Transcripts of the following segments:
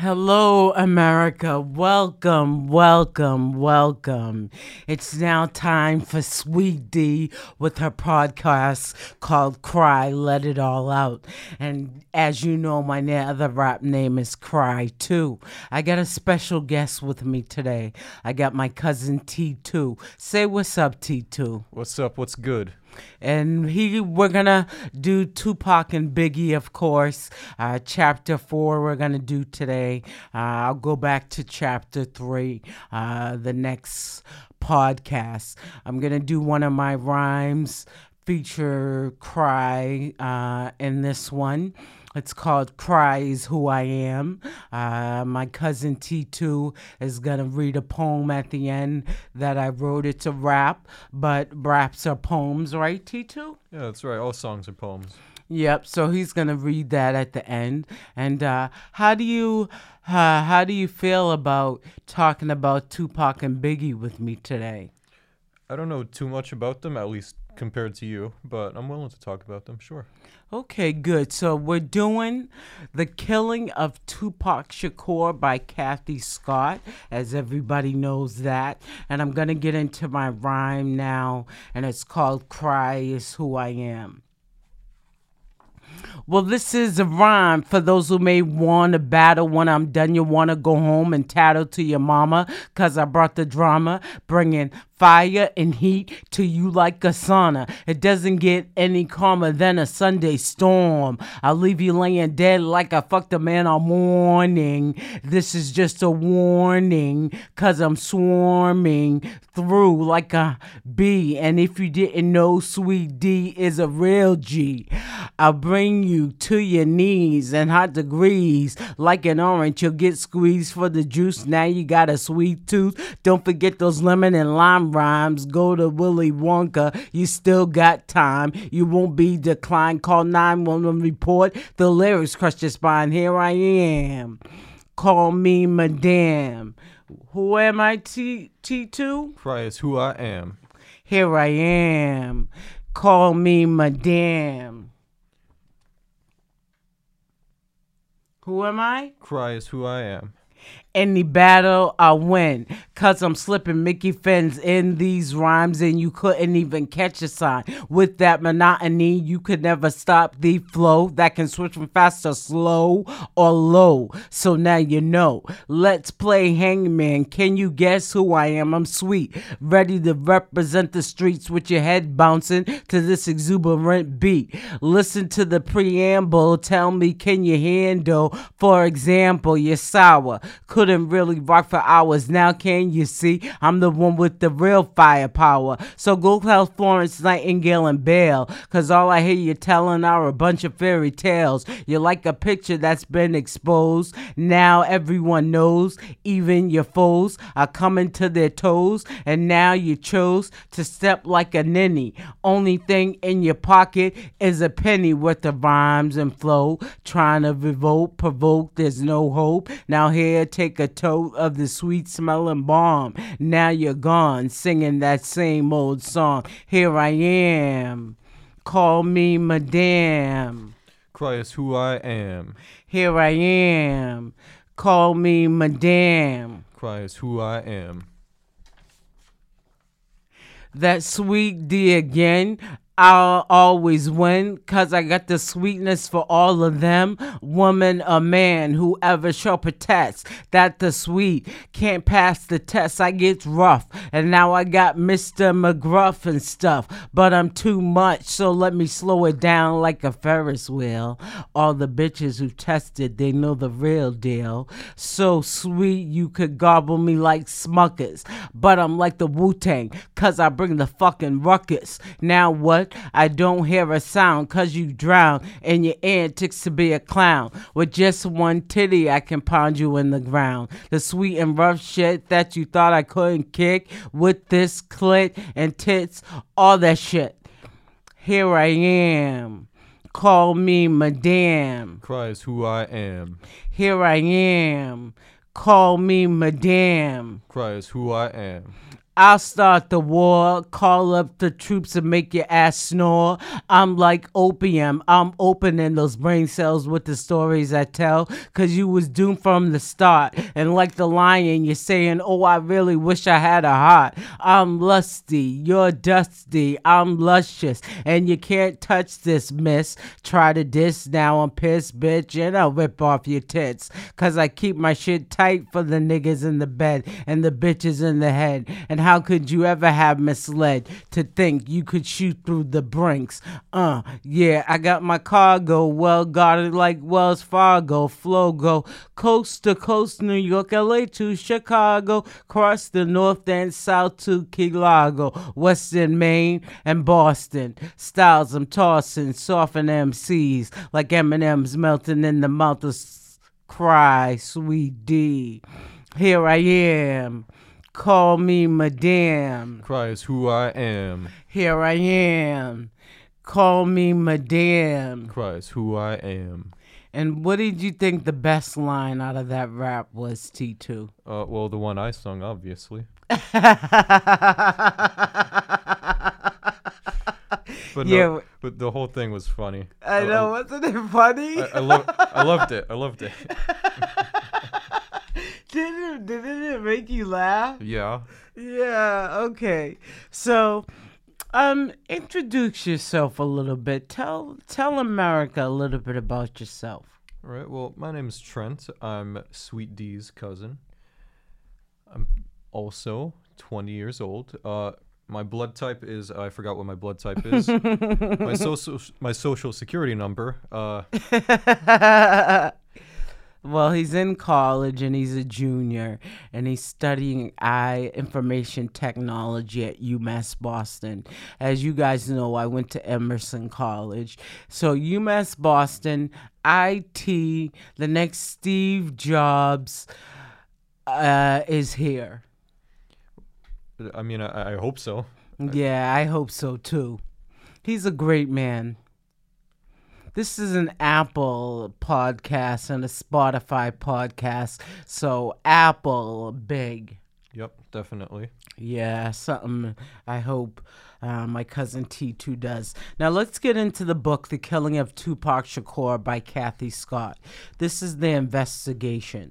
Hello, America. Welcome, welcome, welcome. It's now time for Sweet D with her podcast called Cry, Let It All Out. And as you know, my other rap name is Cry, too. I got a special guest with me today. I got my cousin T2. Say what's up, T2. What's up? What's good? And he we're gonna do Tupac and Biggie, of course. Uh, chapter four we're gonna do today. Uh, I'll go back to chapter three uh, the next podcast. I'm gonna do one of my rhymes feature cry uh, in this one. It's called Cries Who I Am. Uh, my cousin T2 is going to read a poem at the end that I wrote. It's a rap, but raps are poems, right, T2? Yeah, that's right. All songs are poems. Yep. So he's gonna read that at the end. And uh, how do you uh, how do you feel about talking about Tupac and Biggie with me today? I don't know too much about them, at least compared to you, but I'm willing to talk about them. Sure. Okay, good. So we're doing The Killing of Tupac Shakur by Cathy Scott, as everybody knows that. And I'm going to get into my rhyme now, and it's called Cry is Who I Am. Well, this is a rhyme for those who may want to battle when I'm done. You want to go home and tattle to your mama, cause I brought the drama, bringing fire and heat to you like a sauna. It doesn't get any calmer than a Sunday storm. I'll leave you laying dead like I fucked a man all morning. This is just a warning, cause I'm swarming through like a bee. And if you didn't know, Sweet D is a real G. I'll bring you to your knees and hot degrees like an orange. You'll get squeezed for the juice. Now you got a sweet tooth. Don't forget those lemon and lime rhymes. Go to Willy Wonka. You still got time. You won't be declined. Call 911 report. The lyrics crush your spine. Here I am. Call me Madame. Who am I, T T2? Cry is who I am. Here I am. Call me Madame. Who am I? Cry is who I am. Any battle I win. Cause I'm slipping Mickey Fins in these rhymes and you couldn't even catch a sign. With that monotony, you could never stop the flow that can switch from fast to slow or low. So now you know. Let's play hangman. Can you guess who I am? I'm sweet. Ready to represent the streets with your head bouncing to this exuberant beat. Listen to the preamble. Tell me, can you handle? For example, you're sour. Couldn't really rock for hours. Now can you see? I'm the one with the real firepower. So go tell Florence Nightingale and Bale, cause all I hear you telling are a bunch of fairy tales. You're like a picture that's been exposed. Now everyone knows, even your foes are coming to their toes, and now you chose to step like a ninny. Only thing in your pocket is a penny worth of rhymes and flow. Trying to revolt, provoke, there's no hope. Now here, take a tote of the sweet smelling bomb. Now you're gone, singing that same old song. Here I am. Call me Madame. Cry is who I am. Here I am. Call me Madame. Cry is who I am. That sweet D again. I'll always win because I got the sweetness for all of them. Woman or man, whoever shall protest that the sweet can't pass the test. I get rough, and now I got Mr. McGruff and stuff, but I'm too much, so let me slow it down like a Ferris wheel. All the bitches who tested, they know the real deal. So sweet, you could gobble me like Smuckers, but I'm like the Wu Tang because I bring the fucking ruckus. Now what? I don't hear a sound cause you drown in your antics to be a clown. With just one titty, I can pound you in the ground. The sweet and rough shit that you thought I couldn't kick with this clit and tits, all that shit. Here I am. Call me Madame. Cry is who I am. Here I am. Call me Madame. Cry is who I am. I'll start the war, call up the troops and make your ass snore. I'm like opium. I'm opening those brain cells with the stories I tell. Cause you was doomed from the start. And like the lion, you're saying, Oh, I really wish I had a heart. I'm lusty, you're dusty, I'm luscious. And you can't touch this, miss. Try to diss, now I'm pissed, bitch. And I'll rip off your tits. Cause I keep my shit tight for the niggas in the bed and the bitches in the head. And how could you ever have misled to think you could shoot through the brinks? Uh, yeah, I got my cargo well guarded like Wells Fargo. Flow go coast to coast, New York, LA to Chicago, cross the north and south to Key Largo, western Maine and Boston. Styles I'm tossing, soften MCs like M&M's melting in the mouth of cry, sweet D. Here I am. Call me Madame. Cries who I am. Here I am. Call me Madame. Cries who I am. And what did you think the best line out of that rap was, T2? Uh, well, the one I sung, obviously. But no, Yeah. but the whole thing was funny. I know, wasn't it funny? I, I, lo- I loved it. I loved it. didn't, it, didn't it make you laugh? yeah. Yeah, okay. So, um, introduce yourself a little bit. Tell tell America a little bit about yourself. All right. Well, my name's Trent. I'm Sweet D's cousin. I'm also 20 years old. Uh, my blood type is I forgot what my blood type is. my social my social security number. Uh, well, he's in college and he's a junior and he's studying I information technology at UMass Boston. As you guys know, I went to Emerson College. So, UMass Boston, IT, the next Steve Jobs uh, is here. I mean, I, I hope so. Yeah, I hope so too. He's a great man. This is an Apple podcast and a Spotify podcast. So, Apple, big. Yep, definitely. Yeah, something I hope uh, my cousin T2 does. Now, let's get into the book, The Killing of Tupac Shakur by Cathy Scott. This is the investigation.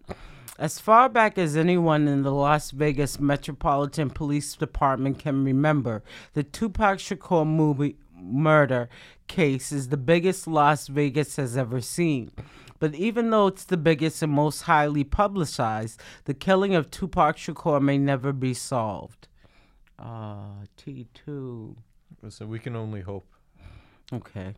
As far back as anyone in the Las Vegas Metropolitan Police Department can remember, the Tupac Shakur movie murder case is the biggest Las Vegas has ever seen. But even though it's the biggest and most highly publicized, the killing of Tupac Shakur may never be solved. Ah, T2. So we can only hope. Okay.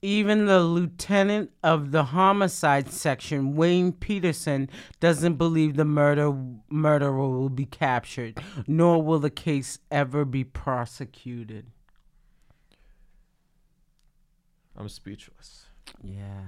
Even the lieutenant of the homicide section, Wayne Peterson, doesn't believe the murder murderer will be captured, nor will the case ever be prosecuted. I'm speechless. Yeah.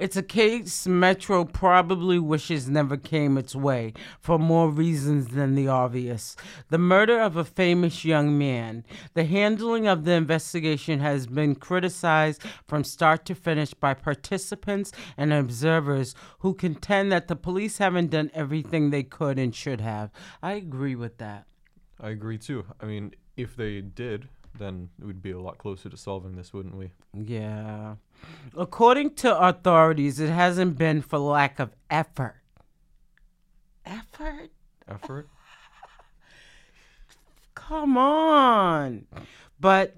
It's a case Metro probably wishes never came its way for more reasons than the obvious. The murder of a famous young man. The handling of the investigation has been criticized from start to finish by participants and observers who contend that the police haven't done everything they could and should have. I agree with that. I agree too. I mean, if they did, then we'd be a lot closer to solving this, wouldn't we? Yeah. According to authorities, it hasn't been for lack of effort. Effort? Effort? Come on. But,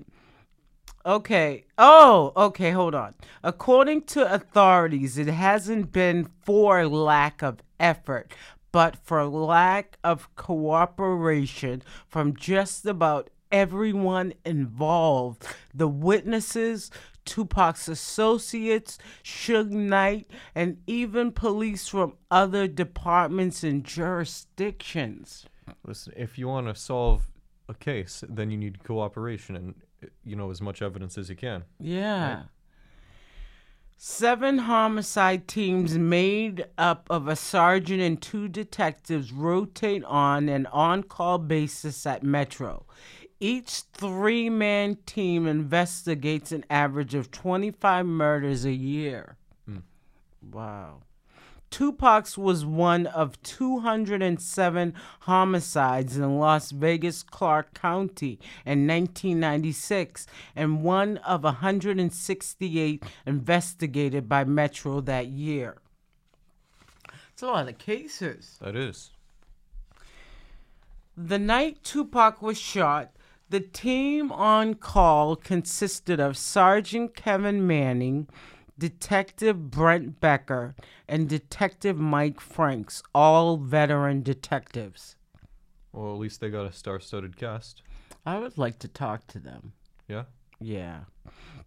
okay. Oh, okay, hold on. According to authorities, it hasn't been for lack of effort, but for lack of cooperation from just about everyone involved the witnesses, Tupac's associates, Suge Knight, and even police from other departments and jurisdictions. Listen, if you want to solve a case, then you need cooperation and, you know, as much evidence as you can. Yeah. Seven homicide teams made up of a sergeant and two detectives rotate on an on call basis at Metro. Each three man team investigates an average of 25 murders a year. Hmm. Wow. Tupac's was one of 207 homicides in Las Vegas, Clark County in 1996, and one of 168 investigated by Metro that year. It's a lot of cases. That is. The night Tupac was shot, the team on call consisted of Sergeant Kevin Manning, Detective Brent Becker, and Detective Mike Franks, all veteran detectives. Well, at least they got a star-studded cast. I would like to talk to them. Yeah. Yeah.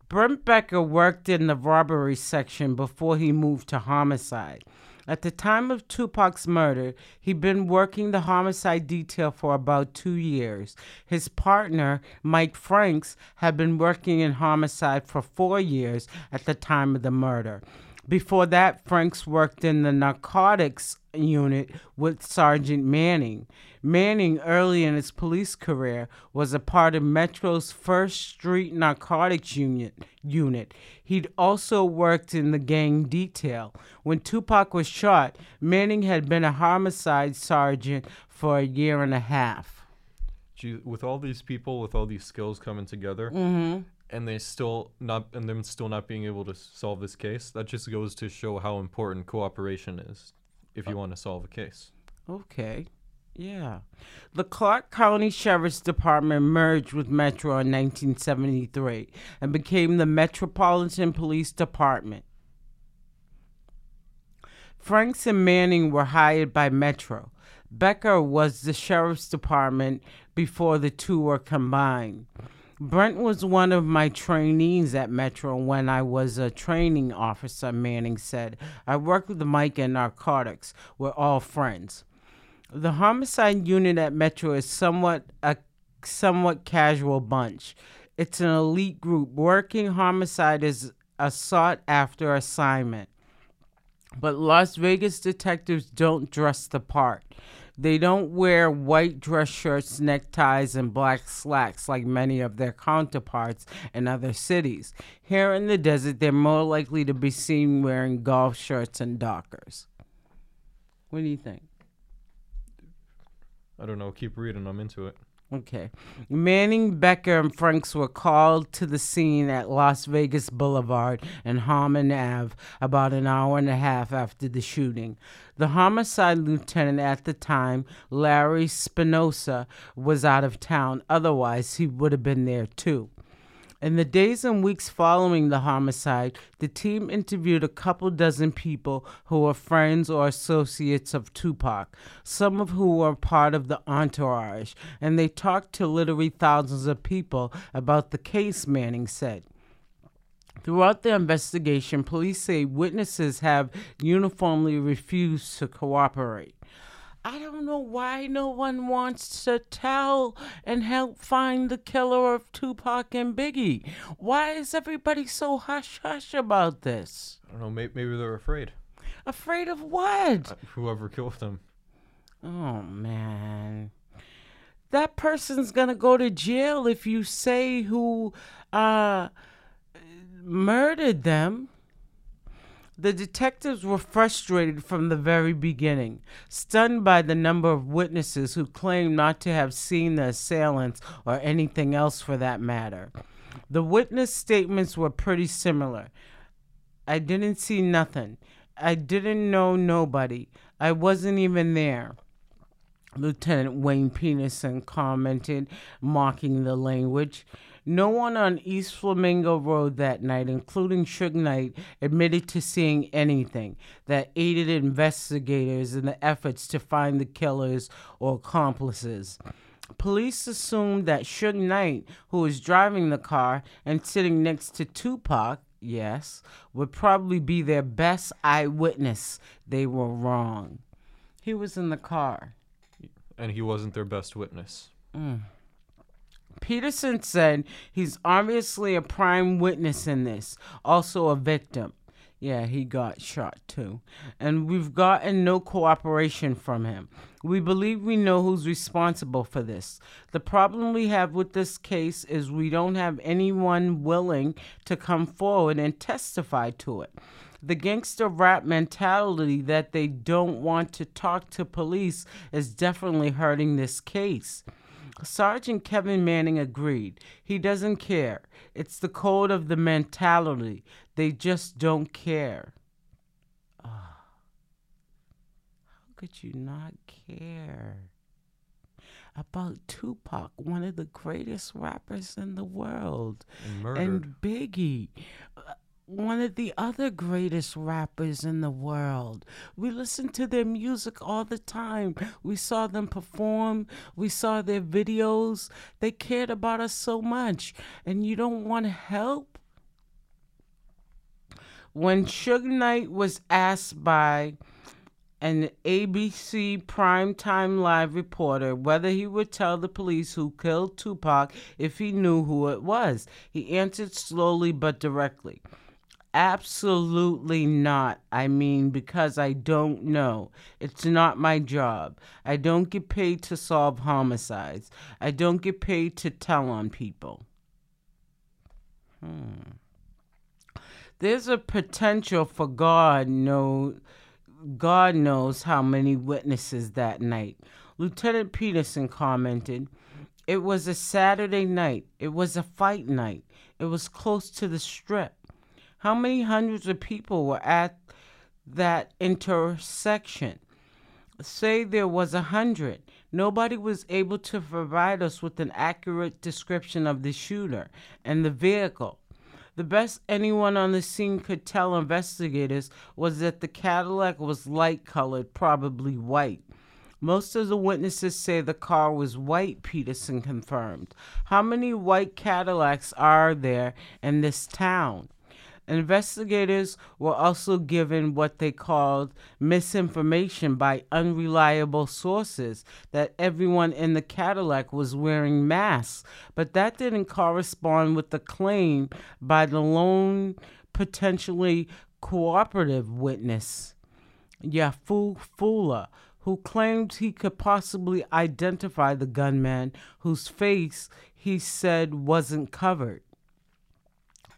Brent Becker worked in the robbery section before he moved to homicide. At the time of Tupac's murder, he'd been working the homicide detail for about two years. His partner, Mike Franks, had been working in homicide for four years at the time of the murder. Before that, Franks worked in the narcotics unit with Sergeant Manning. Manning, early in his police career, was a part of Metro's First Street Narcotics unit. unit. He'd also worked in the gang detail. When Tupac was shot, Manning had been a homicide sergeant for a year and a half. Gee, with all these people with all these skills coming together, Mm-hmm. And they still not and them still not being able to solve this case, that just goes to show how important cooperation is if you oh. want to solve a case. Okay. Yeah. The Clark County Sheriff's Department merged with Metro in 1973 and became the Metropolitan Police Department. Franks and Manning were hired by Metro. Becker was the Sheriff's Department before the two were combined. Brent was one of my trainees at Metro when I was a training officer, Manning said. I worked with Mike in narcotics. We're all friends. The homicide unit at Metro is somewhat a somewhat casual bunch. It's an elite group. Working homicide is a sought after assignment. But Las Vegas detectives don't dress the part. They don't wear white dress shirts, neckties, and black slacks like many of their counterparts in other cities. Here in the desert, they're more likely to be seen wearing golf shirts and dockers. What do you think? I don't know. Keep reading. I'm into it. Okay. Manning, Becker, and Franks were called to the scene at Las Vegas Boulevard and Harmon Ave about an hour and a half after the shooting. The homicide lieutenant at the time, Larry Spinoza, was out of town. Otherwise, he would have been there too. In the days and weeks following the homicide, the team interviewed a couple dozen people who were friends or associates of Tupac, some of who were part of the entourage, and they talked to literally thousands of people about the case, Manning said. Throughout the investigation, police say witnesses have uniformly refused to cooperate. I don't know why no one wants to tell and help find the killer of Tupac and Biggie. Why is everybody so hush hush about this? I don't know. Maybe, maybe they're afraid. Afraid of what? Uh, Whoever killed them. Oh man. That person's gonna go to jail if you say who uh murdered them. The detectives were frustrated from the very beginning, stunned by the number of witnesses who claimed not to have seen the assailants or anything else for that matter. The witness statements were pretty similar. I didn't see nothing. I didn't know nobody. I wasn't even there. Lieutenant Wayne Peterson commented, mocking the language. No one on East Flamingo Road that night, including Suge Knight, admitted to seeing anything that aided investigators in the efforts to find the killers or accomplices. Police assumed that Suge Knight, who was driving the car and sitting next to Tupac, yes, would probably be their best eyewitness. They were wrong. He was in the car. And he wasn't their best witness. Mm. Peterson said he's obviously a prime witness in this, also a victim. Yeah, he got shot too. And we've gotten no cooperation from him. We believe we know who's responsible for this. The problem we have with this case is we don't have anyone willing to come forward and testify to it. The gangster rap mentality that they don't want to talk to police is definitely hurting this case. Sergeant Kevin Manning agreed. He doesn't care. It's the code of the mentality. They just don't care. Oh, how could you not care? About Tupac, one of the greatest rappers in the world, And and Biggie, uh, one of the other greatest rappers in the world. We listen to their music all the time. We saw them perform, we saw their videos. They cared about us so much, and you don't want to help? When Suge Knight was asked by an ABC primetime live reporter whether he would tell the police who killed Tupac if he knew who it was. He answered slowly but directly. Absolutely not. I mean, because I don't know. It's not my job. I don't get paid to solve homicides. I don't get paid to tell on people. Hmm. There's a potential for God know God knows how many witnesses that night. Lieutenant Peterson commented, It was a Saturday night. It was a fight night. It was close to the strip. How many hundreds of people were at that intersection? Say there was a hundred. Nobody was able to provide us with an accurate description of the shooter and the vehicle. The best anyone on the scene could tell investigators was that the Cadillac was light colored, probably white. Most of the witnesses say the car was white, Peterson confirmed. How many white Cadillacs are there in this town? Investigators were also given what they called misinformation by unreliable sources that everyone in the Cadillac was wearing masks, but that didn't correspond with the claim by the lone potentially cooperative witness, Yafeu Fula, who claimed he could possibly identify the gunman whose face he said wasn't covered.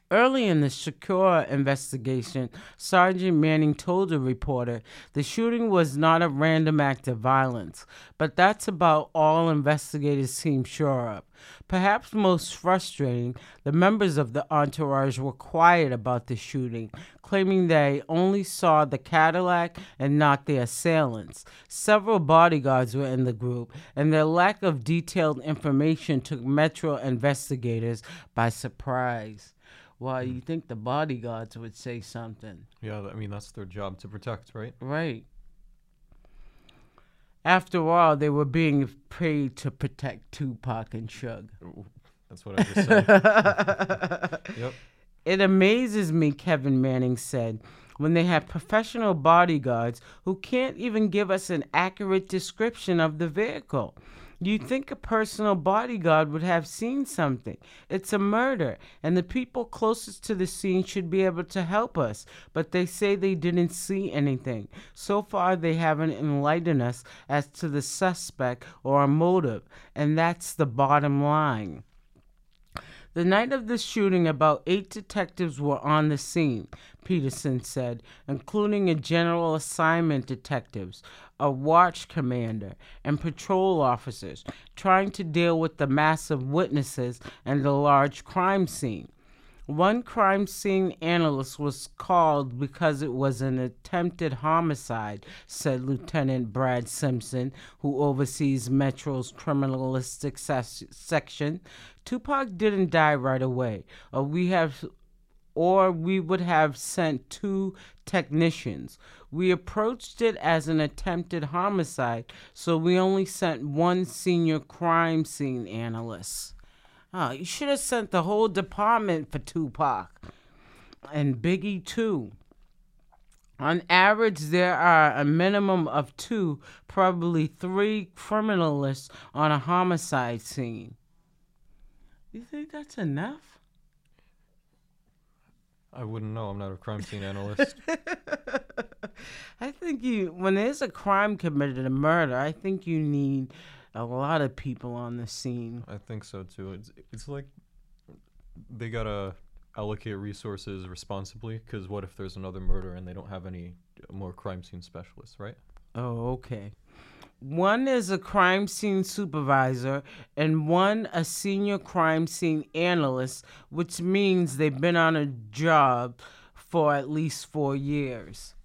Early in the Shakur investigation, Sergeant Manning told a reporter the shooting was not a random act of violence, but that's about all investigators seem sure of. Perhaps most frustrating, the members of the entourage were quiet about the shooting, claiming they only saw the Cadillac and not the assailants. Several bodyguards were in the group, and their lack of detailed information took Metro investigators by surprise. Well, hmm. you think the bodyguards would say something. yeah, I mean that's their job to protect, right? Right. After all, they were being paid to protect Tupac and. Ooh, That's what I just said. yep. It amazes me, Kevin Manning said, when they have professional bodyguards who can't even give us an accurate description of the vehicle. You'd think a personal bodyguard would have seen something. It's a murder, and the people closest to the scene should be able to help us, but they say they didn't see anything. So far, they haven't enlightened us as to the suspect or a motive, and that's the bottom line. The night of the shooting, about eight detectives were on the scene, Peterson said, including a general assignment detectives, a watch commander, and patrol officers, trying to deal with the mass of witnesses and the large crime scene. One crime scene analyst was called because it was an attempted homicide, said Lieutenant Brad Simpson, who oversees Metro's criminalistic ses- section. Tupac didn't die right away, or we have or we would have sent two technicians. We approached it as an attempted homicide, so we only sent one senior crime scene analyst. Oh, you should have sent the whole department for Tupac and Biggie too. On average, there are a minimum of two, probably three criminalists on a homicide scene. You think that's enough? I wouldn't know. I'm not a crime scene analyst. I think you, when there's a crime committed, a murder, I think you need a lot of people on the scene. I think so too. It's it's like they gotta allocate resources responsibly. Because what if there's another murder and they don't have any more crime scene specialists, right? Oh, okay. One is a crime scene supervisor, and one a senior crime scene analyst, which means they've been on a job for at least four years.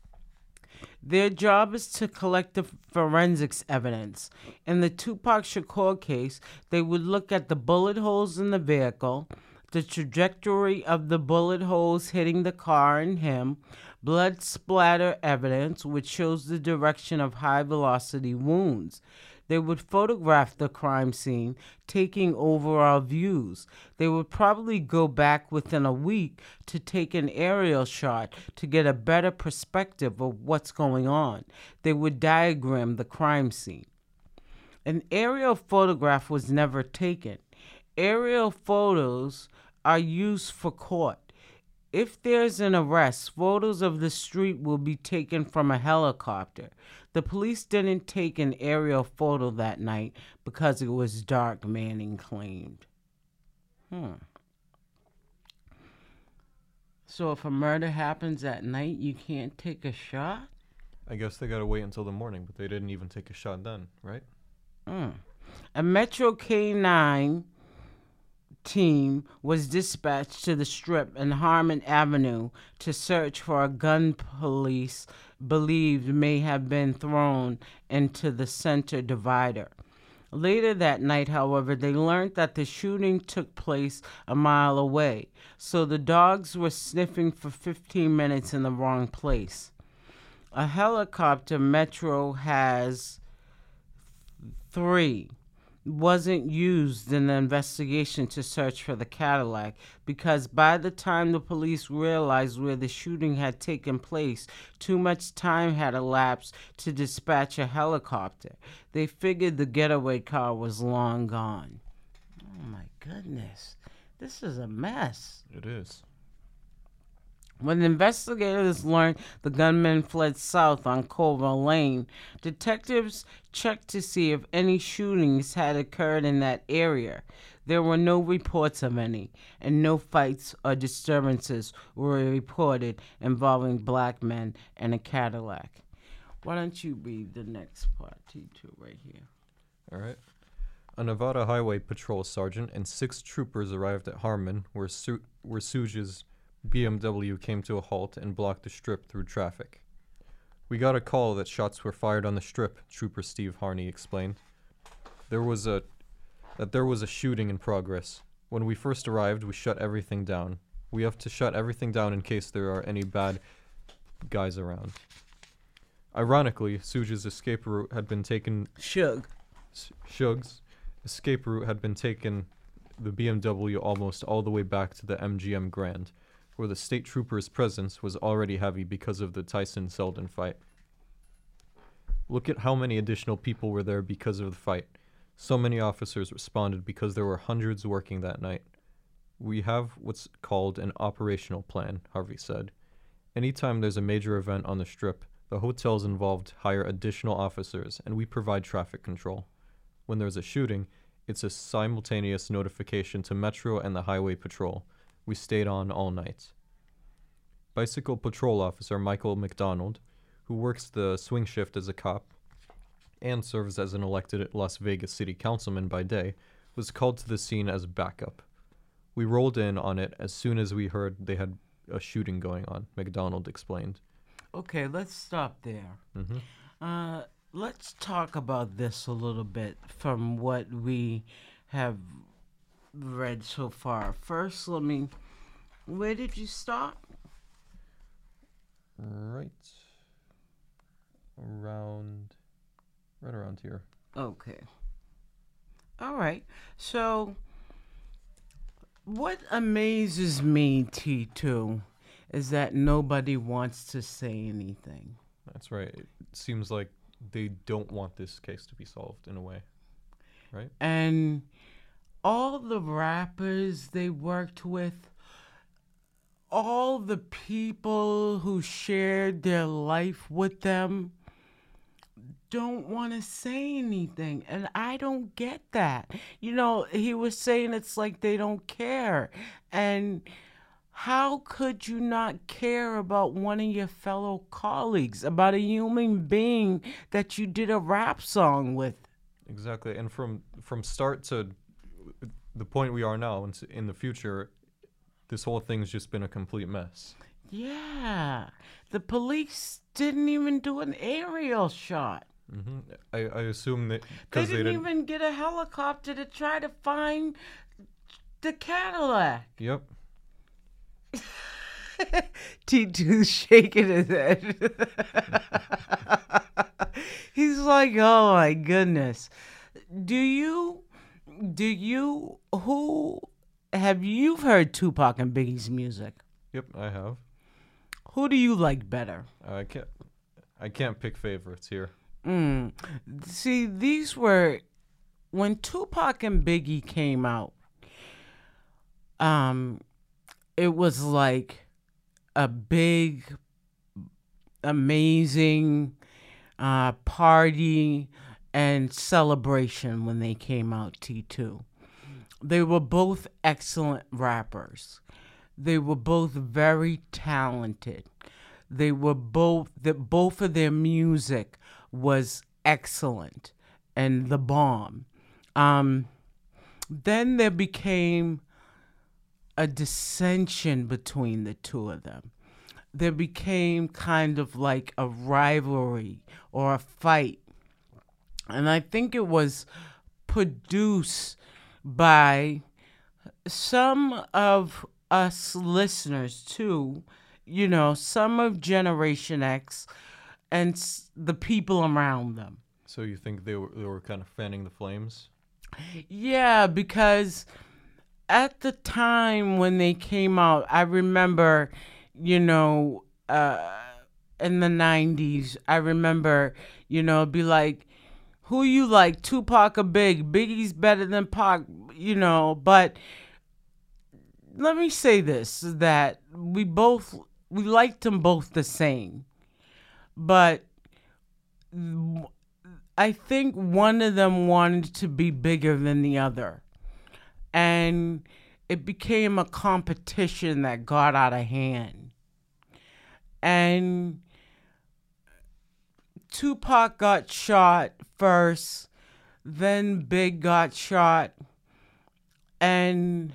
Their job is to collect the forensics evidence. In the Tupac Shakur case, they would look at the bullet holes in the vehicle, the trajectory of the bullet holes hitting the car and him, blood splatter evidence, which shows the direction of high velocity wounds. They would photograph the crime scene, taking overall views. They would probably go back within a week to take an aerial shot to get a better perspective of what's going on. They would diagram the crime scene. An aerial photograph was never taken. Aerial photos are used for court. If there's an arrest, photos of the street will be taken from a helicopter. The police didn't take an aerial photo that night because it was dark, Manning claimed. Hmm. So if a murder happens at night, you can't take a shot? I guess they gotta wait until the morning, but they didn't even take a shot then, right? Hmm. A Metro K9 team was dispatched to the strip and Harmon Avenue to search for a gun police believed may have been thrown into the center divider. Later that night, however, they learned that the shooting took place a mile away, so the dogs were sniffing for 15 minutes in the wrong place. A helicopter Metro has three wasn't used in the investigation to search for the Cadillac because by the time the police realized where the shooting had taken place, too much time had elapsed to dispatch a helicopter. They figured the getaway car was long gone. Oh my goodness. This is a mess. It is. When investigators learned the gunman fled south on Koval Lane, detectives checked to see if any shootings had occurred in that area. There were no reports of any, and no fights or disturbances were reported involving black men and a Cadillac. Why don't you read the next part, T2, right here? All right. A Nevada Highway Patrol sergeant and six troopers arrived at Harmon, where, Su- where Suge's BMW came to a halt and blocked the strip through traffic. We got a call that shots were fired on the strip, Trooper Steve Harney explained. There was a that there was a shooting in progress. When we first arrived, we shut everything down. We have to shut everything down in case there are any bad guys around. Ironically, Suge's escape route had been taken Shug. Shug's escape route had been taken the BMW almost all the way back to the MGM Grand, where the state trooper's presence was already heavy because of the Tyson Seldon fight. Look at how many additional people were there because of the fight. So many officers responded because there were hundreds working that night. We have what's called an operational plan, Harvey said. Anytime there's a major event on the strip, the hotels involved hire additional officers and we provide traffic control. When there's a shooting, it's a simultaneous notification to Metro and the Highway Patrol. We stayed on all night. Bicycle Patrol Officer Michael McDonald, who works the swing shift as a cop and serves as an elected Las Vegas City Councilman by day, was called to the scene as backup. We rolled in on it as soon as we heard they had a shooting going on, McDonald explained. Okay, let's stop there. hmm Uh, let's talk about this a little bit from what we have read so far. First, let me. Where did you start? Right around, right around here. Okay. All right. So, what amazes me, T2, is that nobody wants to say anything. That's right. It seems like they don't want this case to be solved in a way. Right? And all the rappers they worked with, all the people who shared their life with them don't want to say anything. And I don't get that. You know, he was saying it's like they don't care. And how could you not care about one of your fellow colleagues, about a human being that you did a rap song with? Exactly. And from from start to the point we are now, and in the future, this whole thing's just been a complete mess. Yeah. The police didn't even do an aerial shot. hmm I, I assume that They didn't, they didn't. even get a helicopter to try to find the Cadillac. Yep. T2's shaking his head. He's like, oh my goodness. Do you, do you, who, have you heard Tupac and Biggie's music? Yep. I have. Who do you like better? I can't. I can't pick favorites here. Mm. See, these were when Tupac and Biggie came out. Um, it was like a big, amazing uh, party and celebration when they came out. T two. They were both excellent rappers. They were both very talented. They were both that both of their music was excellent and the bomb. Um, then there became a dissension between the two of them. There became kind of like a rivalry or a fight. And I think it was produced by some of us listeners too, you know, some of Generation X and the people around them. So you think they were they were kind of fanning the flames? Yeah, because at the time when they came out, I remember, you know, uh, in the 90s, I remember, you know, be like, who you like, Tupac or Big? Biggie's better than Pac, you know, but let me say this that we both we liked them both the same. But I think one of them wanted to be bigger than the other. And it became a competition that got out of hand. And Tupac got shot first, then Big got shot, and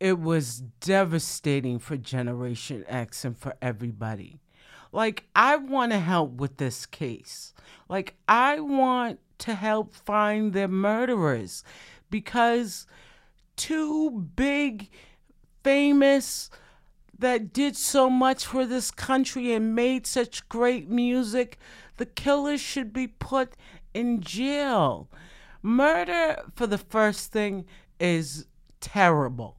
it was devastating for Generation X and for everybody. Like, I want to help with this case. Like, I want to help find the murderers because two big, famous, that did so much for this country and made such great music, the killers should be put in jail. Murder, for the first thing, is terrible.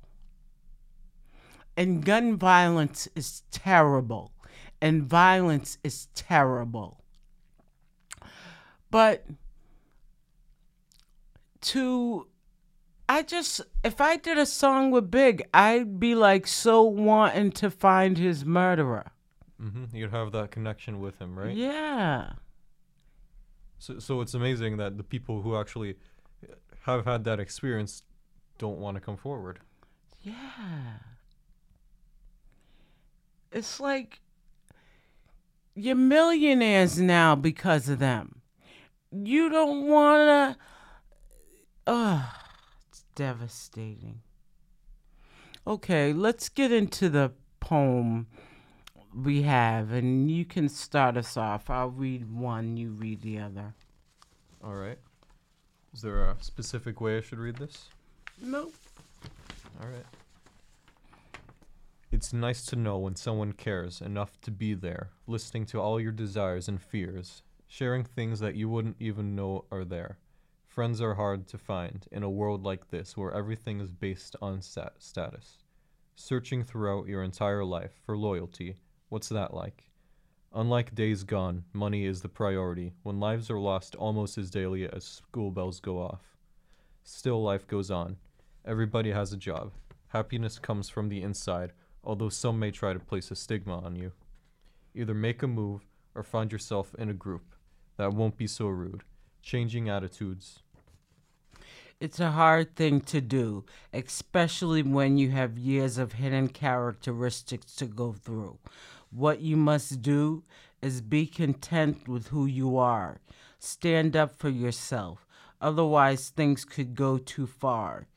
And gun violence is terrible. And violence is terrible. But to I just if I did a song with Big, I'd be like so wanting to find his murderer. Hmm You'd have that connection with him, right? Yeah. So, so it's amazing that the people who actually have had that experience don't want to come forward. Yeah. It's like you're millionaires now because of them. You don't want to. Ugh, it's devastating. Okay, let's get into the poem we have, and you can start us off. I'll read one, you read the other. All right. Is there a specific way I should read this? Nope. All right. It's nice to know when someone cares enough to be there, listening to all your desires and fears, sharing things that you wouldn't even know are there. Friends are hard to find in a world like this where everything is based on stat- status. Searching throughout your entire life for loyalty, what's that like? Unlike days gone, money is the priority when lives are lost almost as daily as school bells go off. Still, life goes on. Everybody has a job. Happiness comes from the inside, although some may try to place a stigma on you. Either make a move or find yourself in a group that won't be so rude. Changing attitudes. It's a hard thing to do, especially when you have years of hidden characteristics to go through. What you must do is be content with who you are. Stand up for yourself. Otherwise, things could go too far.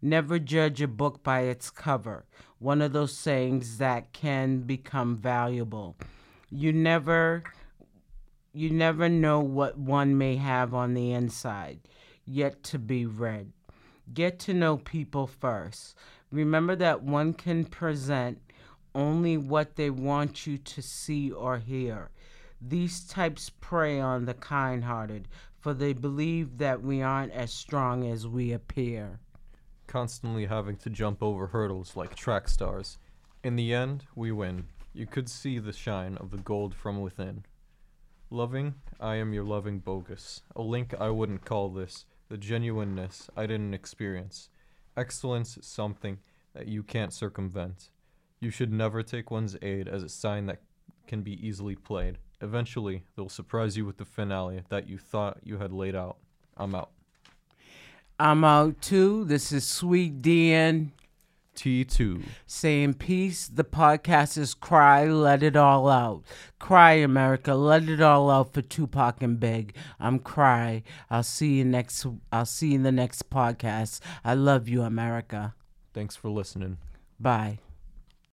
Never judge a book by its cover. One of those sayings that can become valuable. You never you never know what one may have on the inside yet to be read. Get to know people first. Remember that one can present only what they want you to see or hear. These types prey on the kind hearted, for they believe that we aren't as strong as we appear. Constantly having to jump over hurdles like track stars. In the end, we win. You could see the shine of the gold from within. Loving, I am your loving bogus. A link I wouldn't call this. The genuineness I didn't experience. Excellence something that you can't circumvent. You should never take one's aid as a sign that can be easily played. Eventually, they'll surprise you with the finale that you thought you had laid out. I'm out. I'm out too. This is Sweet DN T2. saying peace. The podcast is Cry, Let It All Out. Cry, America, let it all out for Tupac and Big. I'm Cry. I'll see you next I'll see you in the next podcast. I love you, America. Thanks for listening. Bye.